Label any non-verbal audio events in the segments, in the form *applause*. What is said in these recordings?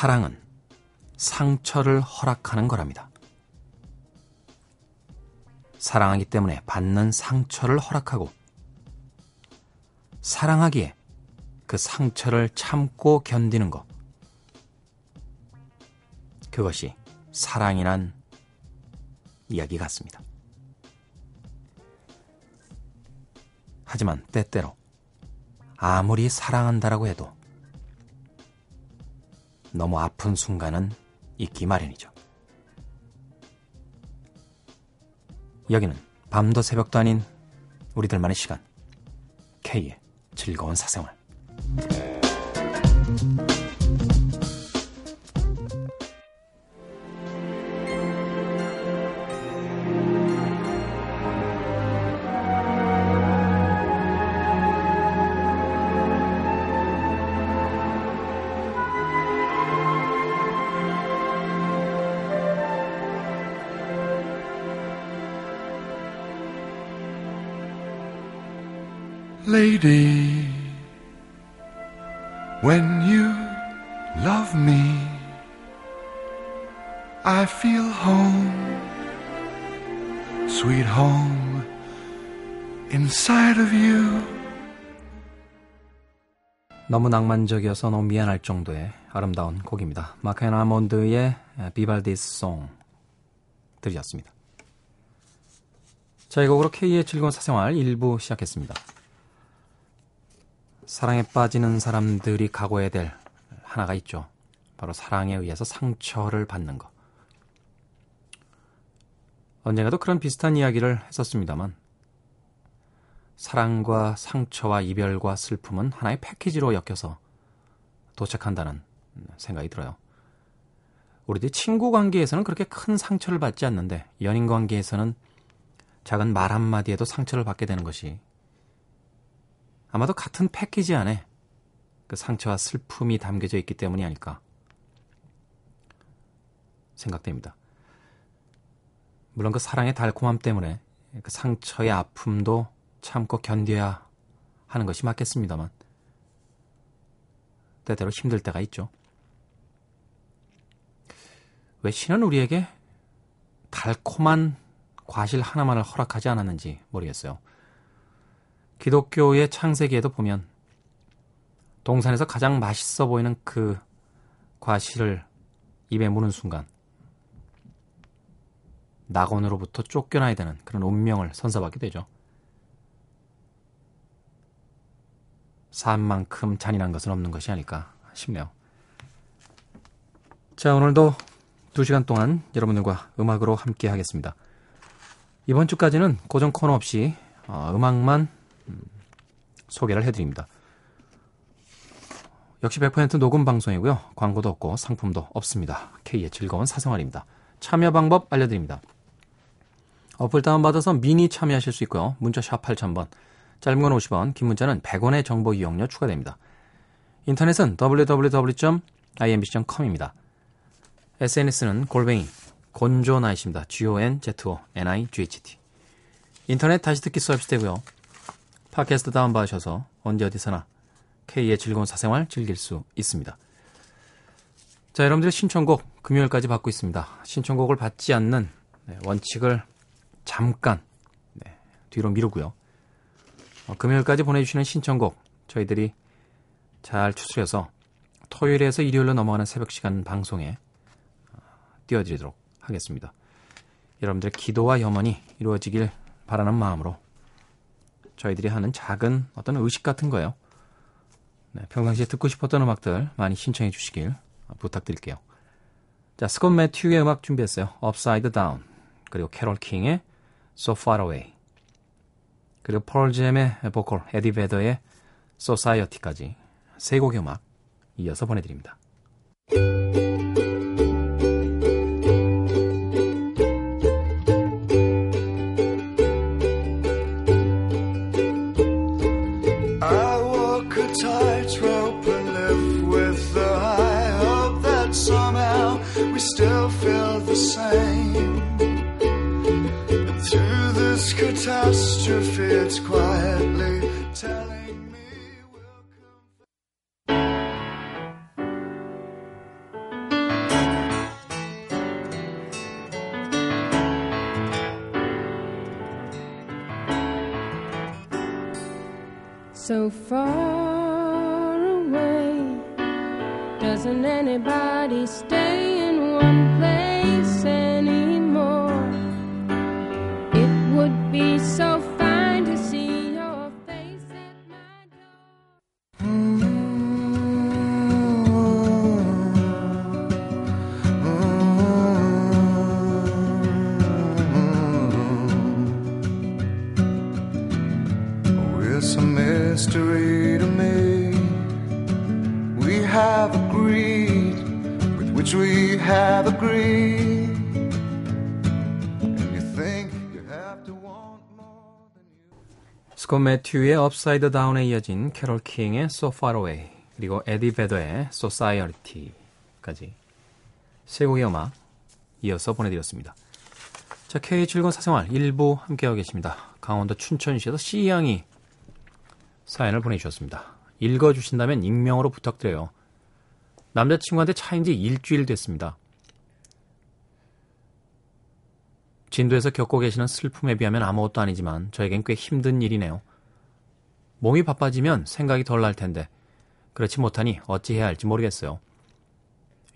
사랑은 상처를 허락하는 거랍니다. 사랑하기 때문에 받는 상처를 허락하고 사랑하기에 그 상처를 참고 견디는 것. 그것이 사랑이란 이야기 같습니다. 하지만 때때로 아무리 사랑한다라고 해도 너무 아픈 순간은 있기 마련이죠. 여기는 밤도 새벽도 아닌 우리들만의 시간. K의 즐거운 사생활. Lady, when you love me, I feel home, sweet home, inside of you. 너무 낭만적이어서 너무 미안할 정도의 아름다운 곡입니다. 마크앤 아몬드의 비발디스 송 들으셨습니다. 자, 이 곡으로 K의 즐거운 사생활 1부 시작했습니다. 사랑에 빠지는 사람들이 각오해야 될 하나가 있죠. 바로 사랑에 의해서 상처를 받는 것. 언젠가도 그런 비슷한 이야기를 했었습니다만, 사랑과 상처와 이별과 슬픔은 하나의 패키지로 엮여서 도착한다는 생각이 들어요. 우리들이 친구 관계에서는 그렇게 큰 상처를 받지 않는데, 연인 관계에서는 작은 말 한마디에도 상처를 받게 되는 것이 아마도 같은 패키지 안에 그 상처와 슬픔이 담겨져 있기 때문이 아닐까 생각됩니다. 물론 그 사랑의 달콤함 때문에 그 상처의 아픔도 참고 견뎌야 하는 것이 맞겠습니다만 때때로 힘들 때가 있죠. 왜 신은 우리에게 달콤한 과실 하나만을 허락하지 않았는지 모르겠어요. 기독교의 창세기에도 보면 동산에서 가장 맛있어 보이는 그 과실을 입에 무는 순간 낙원으로부터 쫓겨나야 되는 그런 운명을 선사받게 되죠. 삶만큼 잔인한 것은 없는 것이 아닐까 싶네요. 자, 오늘도 2시간 동안 여러분들과 음악으로 함께 하겠습니다. 이번 주까지는 고정 코너 없이 어, 음악만 소개를 해드립니다. 역시 100% 녹음 방송이고요. 광고도 없고 상품도 없습니다. K의 즐거운 사생활입니다. 참여 방법 알려드립니다. 어플 다운받아서 미니 참여하실 수 있고요. 문자 샵 8000번, 짧은 건 50원, 긴 문자는 100원의 정보 이용료 추가됩니다. 인터넷은 www.imbc.com입니다. SNS는 골뱅이 곤조나이십니다. G-O-N-Z-O-N-I-G-H-T 인터넷 다시 듣기 서비스 되고요. 팟캐스트 다운받으셔서 언제 어디서나 K의 즐거운 사생활 즐길 수 있습니다. 자, 여러분들의 신청곡 금요일까지 받고 있습니다. 신청곡을 받지 않는 네, 원칙을 잠깐 네, 뒤로 미루고요. 어, 금요일까지 보내주시는 신청곡 저희들이 잘 추스려서 토요일에서 일요일로 넘어가는 새벽 시간 방송에 어, 띄워드리도록 하겠습니다. 여러분들의 기도와 염원이 이루어지길 바라는 마음으로 저희들이 하는 작은 어떤 의식 같은 거예요. 네, 평상시에 듣고 싶었던 음악들 많이 신청해 주시길 부탁드릴게요. 자, 스콧 매튜의 음악 준비했어요. Upside Down. 그리고 캐롤 킹의 So Far Away. 그리고 폴 잼의 보컬 에디 베더의 Society까지 세 곡의 음악 이어서 보내드립니다. now we still feel the same. And through this catastrophe, it's quietly telling. so far away. Doesn't anybody stay? We have agreed. 스콧 매튜의 Upside Down에 이어진 캐롤 킹의 So Far Away 그리고 에디 베더의 Society까지 세 곡의 음악 이어서 보내드렸습니다. 자, K 즐거운 사생활 1부 함께하고 계십니다. 강원도 춘천시에서 C양이 사연을 보내주셨습니다. 읽어주신다면 익명으로 부탁드려요. 남자친구한테 차인 지 일주일 됐습니다. 진도에서 겪고 계시는 슬픔에 비하면 아무것도 아니지만 저에겐 꽤 힘든 일이네요. 몸이 바빠지면 생각이 덜 날 텐데 그렇지 못하니 어찌해야 할지 모르겠어요.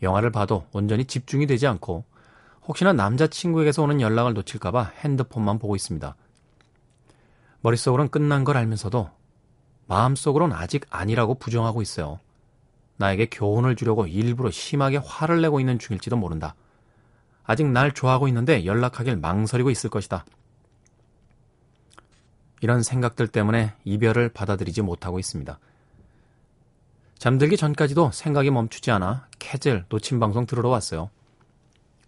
영화를 봐도 온전히 집중이 되지 않고 혹시나 남자친구에게서 오는 연락을 놓칠까봐 핸드폰만 보고 있습니다. 머릿속으론 끝난 걸 알면서도 마음속으론 아직 아니라고 부정하고 있어요. 나에게 교훈을 주려고 일부러 심하게 화를 내고 있는 중일지도 모른다. 아직 날 좋아하고 있는데 연락하길 망설이고 있을 것이다. 이런 생각들 때문에 이별을 받아들이지 못하고 있습니다. 잠들기 전까지도 생각이 멈추지 않아 캐즐 놓친 방송 들으러 왔어요.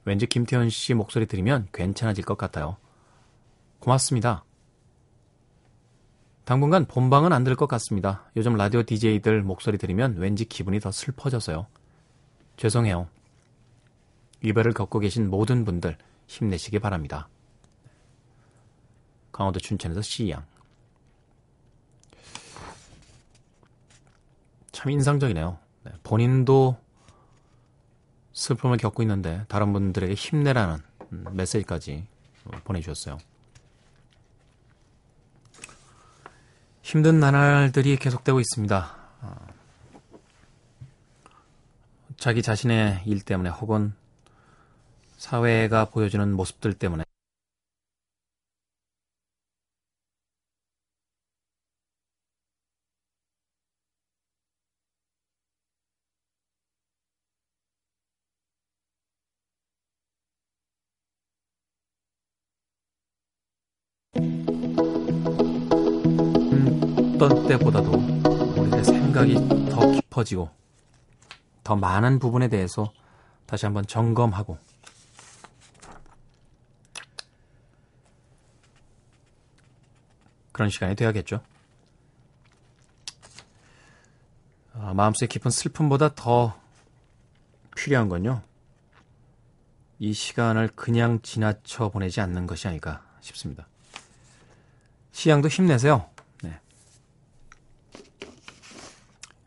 왠지 김태현 씨 목소리 들으면 괜찮아질 것 같아요. 고맙습니다. 당분간 본방은 안들것 같습니다. 요즘 라디오 DJ들 목소리 들으면 왠지 기분이 더 슬퍼져서요. 죄송해요. 이별을 겪고 계신 모든 분들 힘내시기 바랍니다. 강원도 춘천에서 C양. 참 인상적이네요. 네, 본인도 슬픔을 겪고 있는데 다른 분들에게 힘내라는 음, 메시지까지 어, 보내주셨어요. 힘든 나날들이 계속되고 있습니다. 어, 자기 자신의 일 때문에 혹은 사회가 보여주는 모습들 때문에 깊어지고 더 많은 부분에 대해서 다시 한번 점검하고 그런 시간이 돼야겠죠. 아, 마음속에 깊은 슬픔보다 더 필요한 건요. 이 시간을 그냥 지나쳐 보내지 않는 것이 아닐까 싶습니다. 시양도 힘내세요. 네.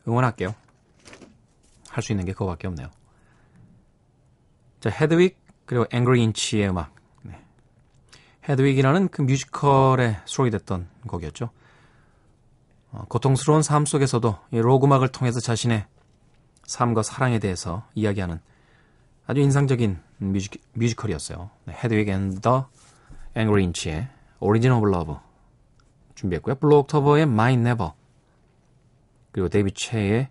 응원할게요. 할 수 있는 게 그거밖에 없네요. 자, 헤드윅 그리고 Angry Inch의 음악. 네. 헤드윅이라는 그 뮤지컬에 수록이 됐던 곡이었죠. 어, 고통스러운 삶 속에서도 이 록 음악을 통해서 자신의 삶과 사랑에 대해서 이야기하는 아주 인상적인 뮤지, 뮤지컬이었어요. 네, 헤드윅 and the Angry Inch의 Origin of Love 준비했고요. 블루 옥토버의 My Never 그리고 데이비 최의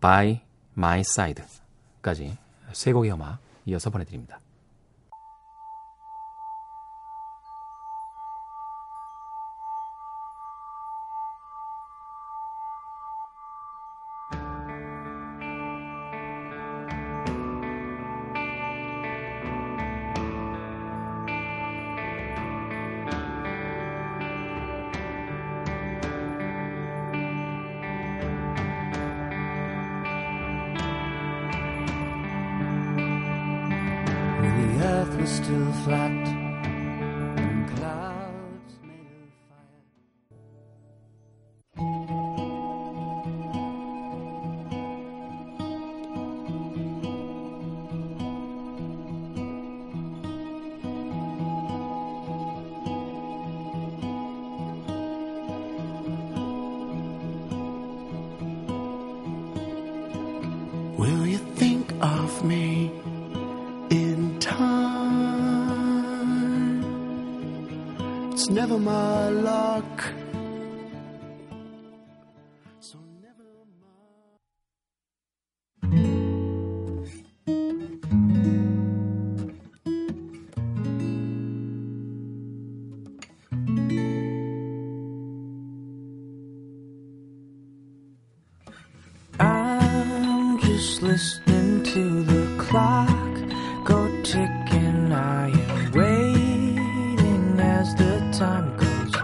By My Side까지 세 곡의 음악 이어서 보내드립니다. When the earth was still flat clock go ticking. I am waiting as the time goes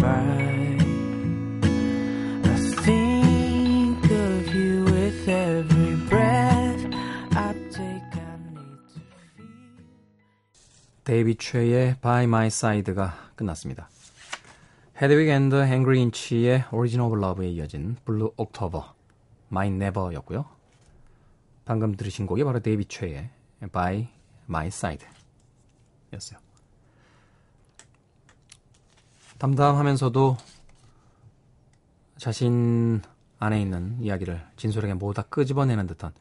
by. I think of you with every breath I take. I need to feel. 데이비 최의 By My Side가 끝났습니다. 헤드윅 앤드 행그리 인치의 오리지널 러브에 이어진 블루 옥토버 My Never였고요. 방금 들으신 곡이 바로 데이비 최의 By My Side 였어요. 담담하면서도 자신 안에 있는 이야기를 진솔하게 모두 다 끄집어내는 듯한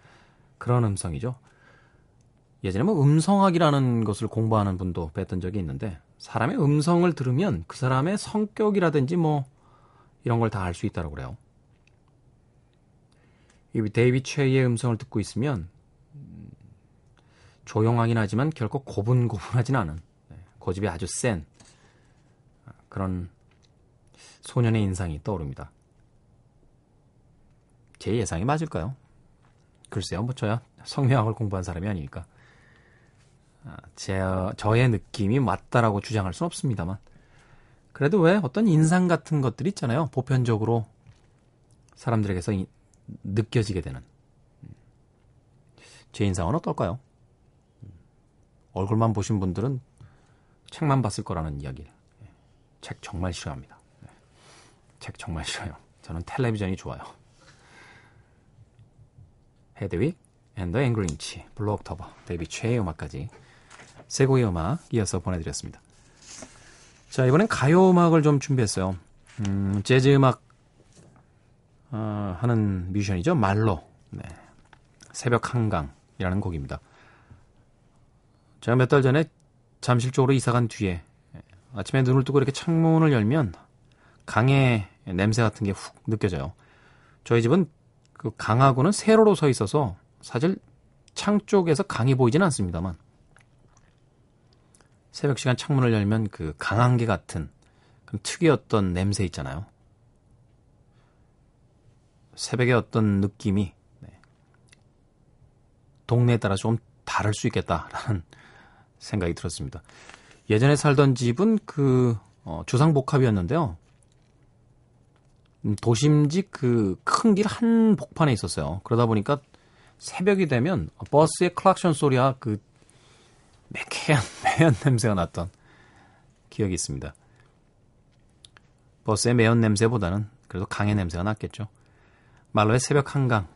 그런 음성이죠. 예전에 뭐 음성학이라는 것을 공부하는 분도 뵀던 적이 있는데 사람의 음성을 들으면 그 사람의 성격이라든지 뭐 이런 걸 다 알 수 있다고 그래요. 이 데이비 최의 음성을 듣고 있으면 음, 조용하긴 하지만 결코 고분고분하진 않은 네, 고집이 아주 센 그런 소년의 인상이 떠오릅니다. 제 예상이 맞을까요? 글쎄요, 뭐 저야 성명학을 공부한 사람이 아니니까. 아, 제, 저의 느낌이 맞다라고 주장할 수는 없습니다만. 그래도 왜 어떤 인상 같은 것들이 있잖아요. 보편적으로 사람들에게서 이- 느껴지게 되는. 음. 제 인상은 어떨까요? 음. 얼굴만 보신 분들은 책만 봤을 거라는 이야기. 예. 책 정말 싫어합니다. 예. 책 정말 싫어요. 저는 텔레비전이 좋아요. 헤드윅 and the Angry Inch, 블루 옥토버, 데이비 최의 음악까지 세 곡의 음악 이어서 보내드렸습니다. 자, 이번엔 가요 음악을 좀 준비했어요. 음, 재즈 음악 어, 하는 뮤지션이죠. 말로. 네. 새벽 한강이라는 곡입니다. 제가 몇 달 전에 잠실 쪽으로 이사 간 뒤에 아침에 눈을 뜨고 이렇게 창문을 열면 강의 냄새 같은 게 훅 느껴져요. 저희 집은 그 강하고는 세로로 서 있어서 사실 창 쪽에서 강이 보이진 않습니다만 새벽 시간 창문을 열면 그 강한개 같은 그 특유의 어떤 냄새 있잖아요. 새벽의 어떤 느낌이 네. 동네에 따라 좀 다를 수 있겠다라는 *laughs* 생각이 들었습니다. 예전에 살던 집은 그 어, 주상복합이었는데요. 음, 도심직 그큰 길 한 복판에 있었어요. 그러다 보니까 새벽이 되면 버스의 클락션 소리와 그 매캐한 *laughs* 매연 냄새가 났던 기억이 있습니다. 버스의 매연 냄새보다는 그래도 강의 냄새가 났겠죠. 말로의 새벽 한강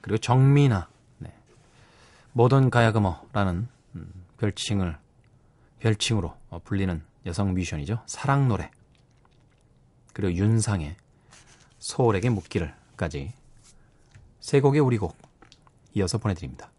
그리고 정민아 네. 모던 가야금어라는 음, 별칭을 별칭으로 어, 불리는 여성 뮤지션이죠. 사랑 노래 그리고 윤상의 서울에게 묻기를까지 세 곡의 우리 곡 이어서 보내드립니다.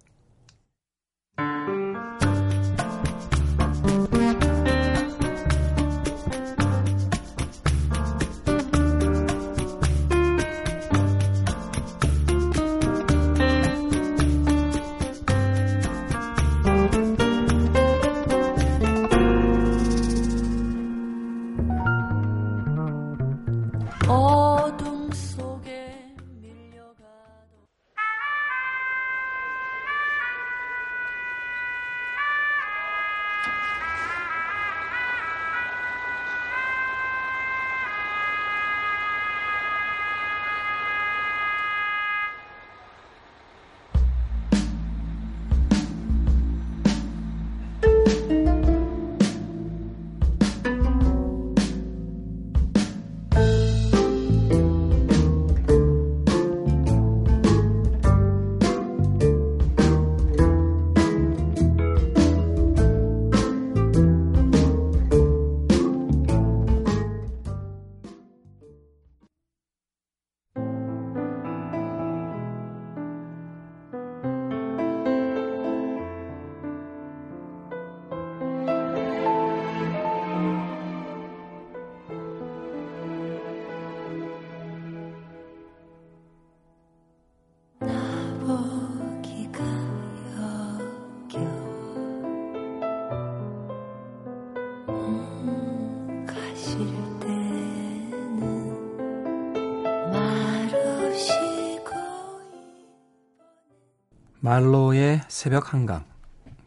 말로의 새벽 한강,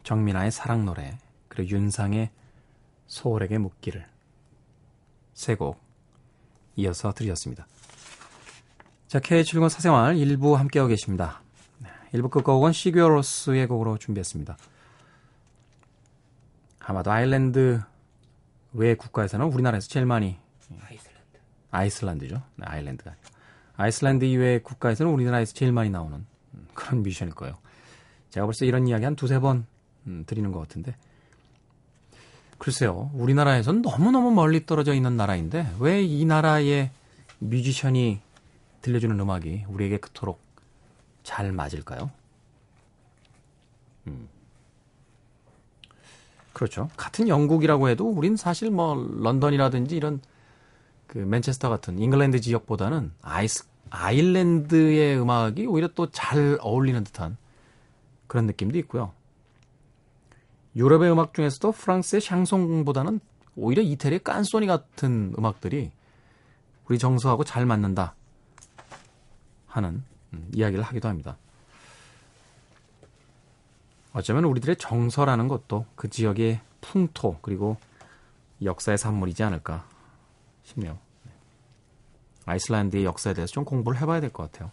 정민아의 사랑 노래, 그리고 윤상의 소울에게 묻기를 세 곡 이어서 들으셨습니다. 자, K7권 사생활 1부 함께하고 계십니다. 1부 끝곡은 시규어로스의 곡으로 준비했습니다. 아마도 아일랜드 외 국가에서는 우리나라에서 제일 많이 아이슬란드. 아이슬란드죠. 네, 아일랜드가. 아이슬란드 이외의 국가에서는 우리나라에서 제일 많이 나오는 그런 뮤지션일 거예요. 제가 벌써 이런 이야기 한 두세 번 음, 드리는 것 같은데. 글쎄요, 우리나라에선 너무너무 멀리 떨어져 있는 나라인데, 왜 이 나라의 뮤지션이 들려주는 음악이 우리에게 그토록 잘 맞을까요? 음. 그렇죠. 같은 영국이라고 해도 우린 사실 뭐 런던이라든지 이런 그 맨체스터 같은 잉글랜드 지역보다는 아이스, 아일랜드의 음악이 오히려 또 잘 어울리는 듯한 그런 느낌도 있고요. 유럽의 음악 중에서도 프랑스의 샹송보다는 오히려 이태리의 깐소니 같은 음악들이 우리 정서하고 잘 맞는다 하는 음, 이야기를 하기도 합니다. 어쩌면 우리들의 정서라는 것도 그 지역의 풍토 그리고 역사의 산물이지 않을까 싶네요. 아이슬란드의 역사에 대해서 좀 공부를 해봐야 될 것 같아요.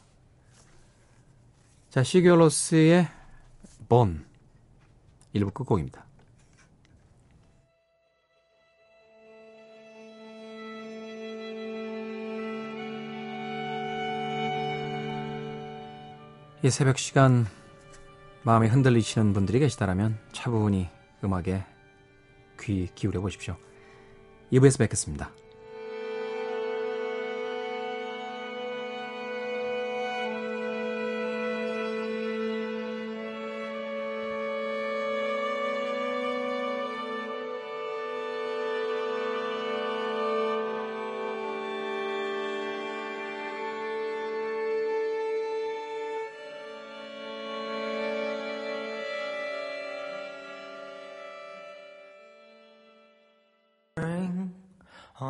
자, 시규어로스의 본 1부 끝곡입니다. 이 새벽 시간 마음이 흔들리시는 분들이 계시다라면 차분히 음악에 귀 기울여 보십시오. 2부에서 뵙겠습니다.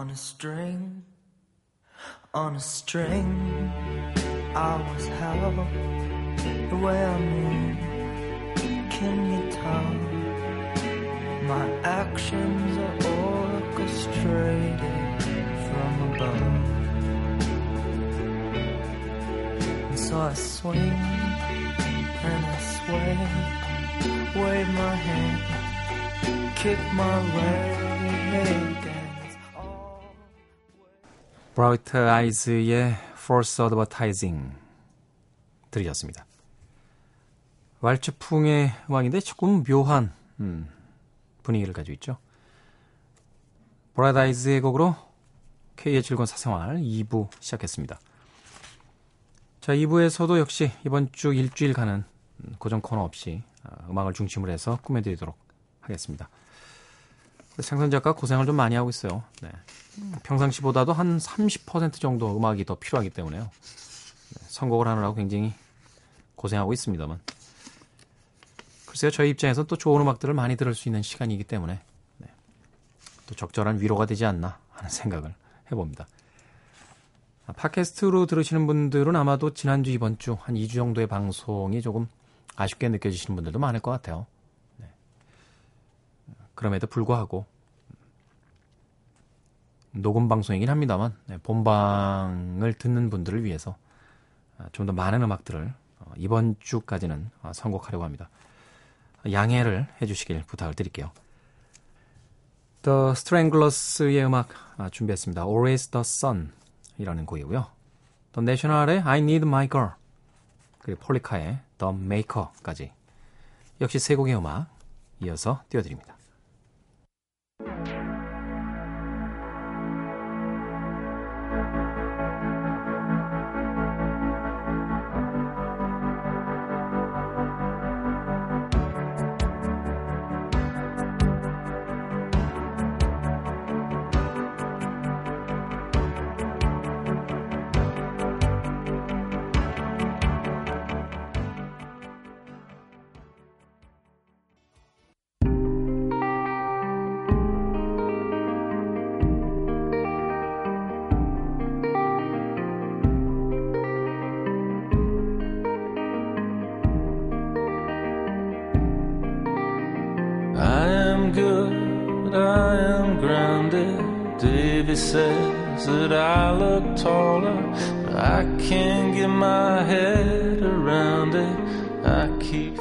On a string on a string. I was held the way I move can you tell my actions are all orchestrated from above. And so I swing and I sway wave my hand kick my leg 브라이트 아이즈의 Force Advertising 들으셨습니다. 왈츠풍의 음악인데 조금 묘한 음, 분위기를 가지고 있죠. 브라이트 아이즈의 곡으로 K의 즐거운 사생활 2부 시작했습니다. 자, 2부에서도 역시 이번 주 일주일 가는 음, 고정 코너 없이 아, 음악을 중심으로 해서 꾸며드리도록 하겠습니다. 생선 작가 고생을 좀 많이 하고 있어요. 네. 평상시보다도 한 30% 정도 음악이 더 필요하기 때문에요. 네, 선곡을 하느라고 굉장히 고생하고 있습니다만. 글쎄요, 저희 입장에서 또 좋은 음악들을 많이 들을 수 있는 시간이기 때문에 네, 또 적절한 위로가 되지 않나 하는 생각을 해봅니다. 아, 팟캐스트로 들으시는 분들은 아마도 지난주, 이번 주 한 2주 정도의 방송이 조금 아쉽게 느껴지시는 분들도 많을 것 같아요. 그럼에도 불구하고 녹음 방송이긴 합니다만 네, 본방을 듣는 분들을 위해서 아, 좀더 많은 음악들을 어, 이번 주까지는 어, 선곡하려고 합니다. 양해를 해주시길 부탁을 드릴게요. The Stranglers의 음악 아, 준비했습니다. Always the Sun 이라는 곡이고요. The National의 I Need My Girl 그리고 폴리카의 The Maker까지 역시 세 곡의 음악 이어서 띄워드립니다. Good, I am grounded. Davy says that I look taller, but I can't get my head around it. I keep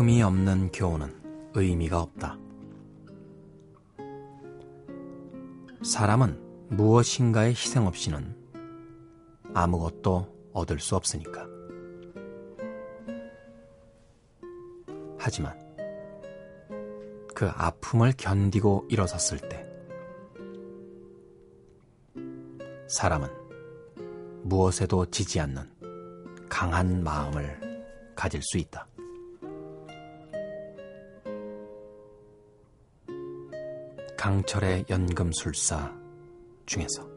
아픔이 없는 교훈은 의미가 없다. 사람은 무엇인가의 희생 없이는 아무것도 얻을 수 없으니까. 하지만 그 아픔을 견디고 일어섰을 때 사람은 무엇에도 지지 않는 강한 마음을 가질 수 있다. 강철의 연금술사 중에서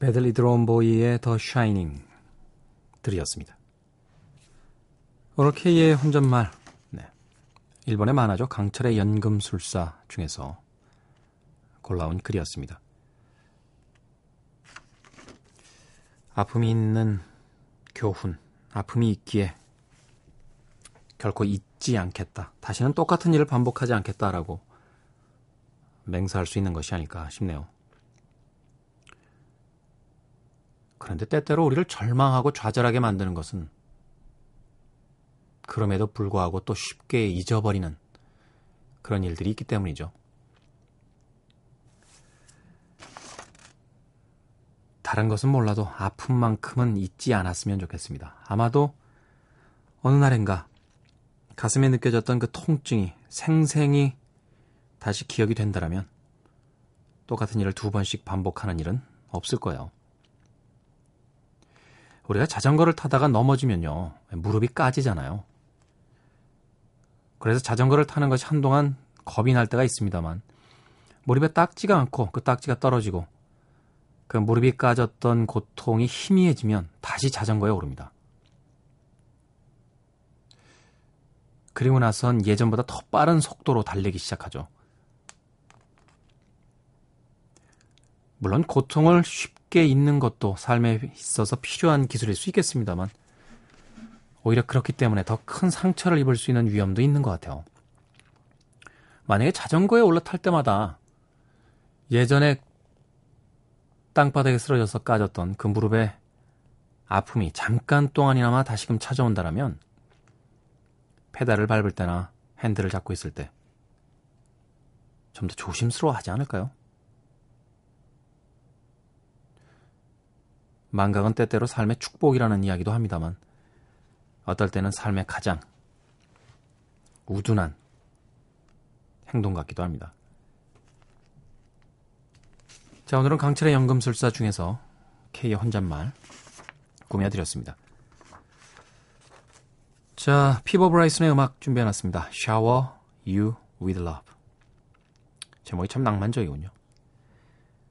베들리 드론보이의 더 샤이닝 들이었습니다. K의 혼잣말 네. 일본의 만화죠. 강철의 연금술사 중에서 골라온 글이었습니다. 아픔이 있는 교훈, 아픔이 있기에 결코 잊지 않겠다. 다시는 똑같은 일을 반복하지 않겠다라고 맹세할 수 있는 것이 아닐까 싶네요. 그런데 때때로 우리를 절망하고 좌절하게 만드는 것은 그럼에도 불구하고 또 쉽게 잊어버리는 그런 일들이 있기 때문이죠. 다른 것은 몰라도 아픔만큼은 잊지 않았으면 좋겠습니다. 아마도 어느 날인가 가슴에 느껴졌던 그 통증이 생생히 다시 기억이 된다면 똑같은 일을 두 번씩 반복하는 일은 없을 거예요. 우리가 자전거를 타다가 넘어지면요, 무릎이 까지잖아요. 그래서 자전거를 타는 것이 한동안 겁이 날 때가 있습니다만, 무릎에 딱지가 않고 그 딱지가 떨어지고, 그 무릎이 까졌던 고통이 희미해지면 다시 자전거에 오릅니다. 그리고 나선 예전보다 더 빠른 속도로 달리기 시작하죠. 물론 고통을 쉽게 잊는 것도 삶에 있어서 필요한 기술일 수 있겠습니다만 오히려 그렇기 때문에 더 큰 상처를 입을 수 있는 위험도 있는 것 같아요. 만약에 자전거에 올라탈 때마다 예전에 땅바닥에 쓰러져서 까졌던 그 무릎의 아픔이 잠깐 동안이나마 다시금 찾아온다라면 페달을 밟을 때나 핸들을 잡고 있을 때 좀 더 조심스러워 하지 않을까요? 망각은 때때로 삶의 축복이라는 이야기도 합니다만 어떨 때는 삶의 가장 우둔한 행동 같기도 합니다. 자, 오늘은 강철의 연금술사 중에서 K의 혼잣말 꾸며드렸습니다. 자, 피보 브라이슨의 음악 준비해놨습니다. Shower You With Love. 제목이 참 낭만적이군요.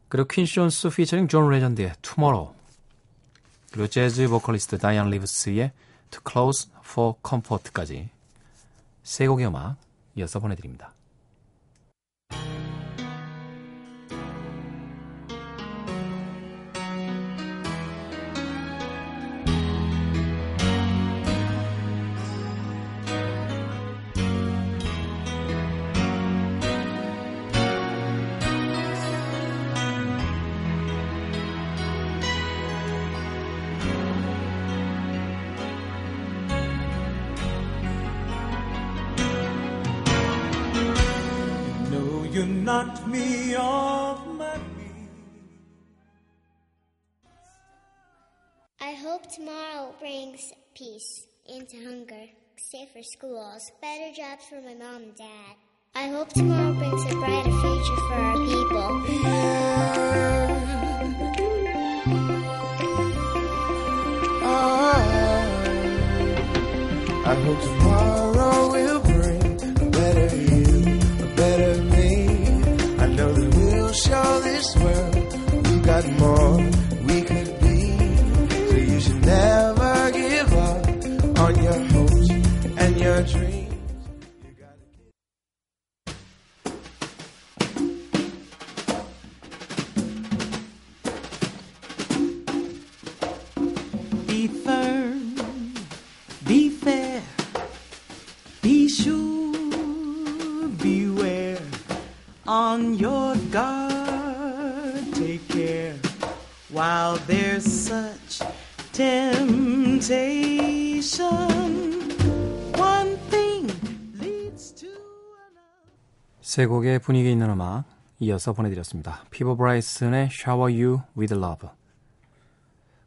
그리고 퀸시 존스 피처링 존 레전드의 Tomorrow. 그리고 재즈 보컬리스트 다이안 리브스의 Too Close for Comfort까지 세 곡의 음악 이어서 보내드립니다. You knocked me off my feet. I hope tomorrow brings peace into hunger, safer schools, better jobs for my mom and dad. I hope tomorrow brings a brighter future for our people. Ah. I hope tomorrow more 세 곡의 분위기 있는 음악 이어서 보내드렸습니다. 피보 브라이슨의 Shower You With Love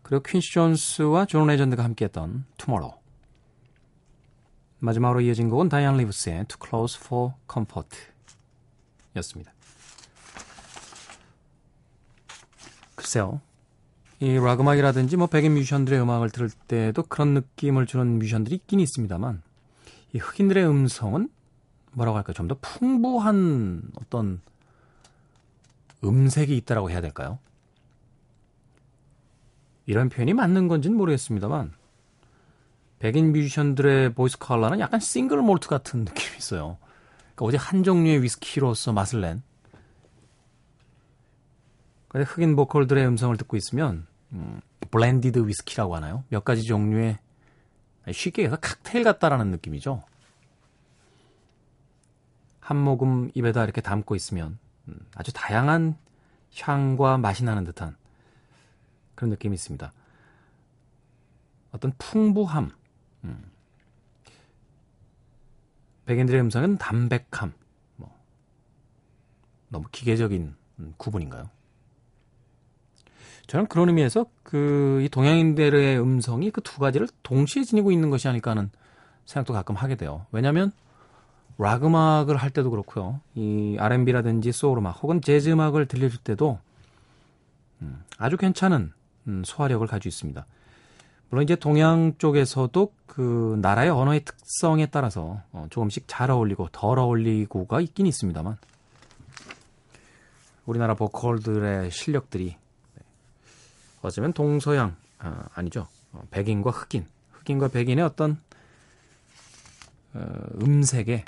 그리고 퀸시 존스와 존 레전드가 함께했던 Tomorrow 마지막으로 이어진 곡은 다이안 리브스의 Too Close for Comfort 였습니다. 글쎄요. 이 락 음악이라든지 뭐 백인 뮤지션들의 음악을 들을 때도 그런 느낌을 주는 뮤지션들이 있긴 있습니다만 이 흑인들의 음성은 뭐라고 할까요? 좀 더 풍부한 어떤 음색이 있다라고 해야 될까요? 이런 표현이 맞는 건지는 모르겠습니다만 백인 뮤지션들의 voice color는 약간 single malt 같은 느낌이 있어요. 그러니까 어디 한 종류의 위스키로서 맛을 낸. 근데 흑인 보컬들의 음성을 듣고 있으면 음, blended 위스키라고 하나요? 몇 가지 종류의 쉽게 해서 칵테일 같다라는 느낌이죠. 한 모금 입에다 이렇게 담고 있으면 음, 아주 다양한 향과 맛이 나는 듯한 그런 느낌이 있습니다. 어떤 풍부함, 음. 백인들의 음성은 담백함, 뭐 너무 기계적인 음, 구분인가요? 저는 그런 의미에서 그 이 동양인들의 음성이 그 두 가지를 동시에 지니고 있는 것이 아닐까 하는 생각도 가끔 하게 돼요. 왜냐하면 락 음악을 할 때도 그렇고요. 이 R&B라든지 소울 음악 혹은 재즈 음악을 들려줄 때도 음, 아주 괜찮은 음, 소화력을 가지고 있습니다. 물론 이제 동양 쪽에서도 그 나라의 언어의 특성에 따라서 어, 조금씩 잘 어울리고 덜 어울리고가 있긴 있습니다만 우리나라 보컬들의 실력들이 네, 어쩌면 동서양 아, 아니죠 어, 백인과 흑인 흑인과 백인의 어떤 어, 음색에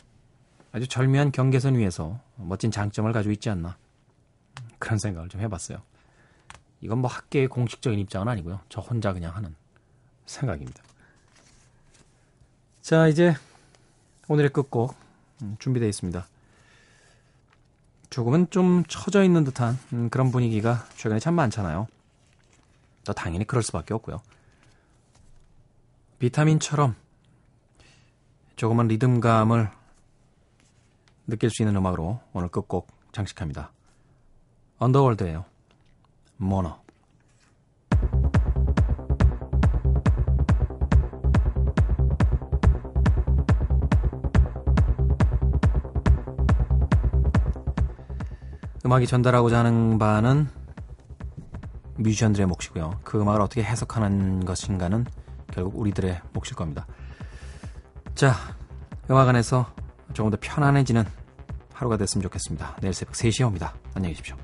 아주 절묘한 경계선 위에서 멋진 장점을 가지고 있지 않나 그런 생각을 좀 해봤어요. 이건 뭐 학계의 공식적인 입장은 아니고요. 저 혼자 그냥 하는 생각입니다. 자, 이제 오늘의 끝곡 음, 준비되어 있습니다. 조금은 좀 처져 있는 듯한 음, 그런 분위기가 최근에 참 많잖아요. 또 당연히 그럴 수밖에 없고요. 비타민처럼 조금은 리듬감을 느낄 수 있는 음악으로 오늘 끝곡 장식합니다. 언더월드예요. 모너. 음악이 전달하고자 하는 바는 뮤지션들의 몫이고요. 그 음악을 어떻게 해석하는 것인가는 결국 우리들의 몫일 겁니다. 자, 영화관에서 조금 더 편안해지는 하루가 됐으면 좋겠습니다. 내일 새벽 3시에 옵니다. 안녕히 계십시오.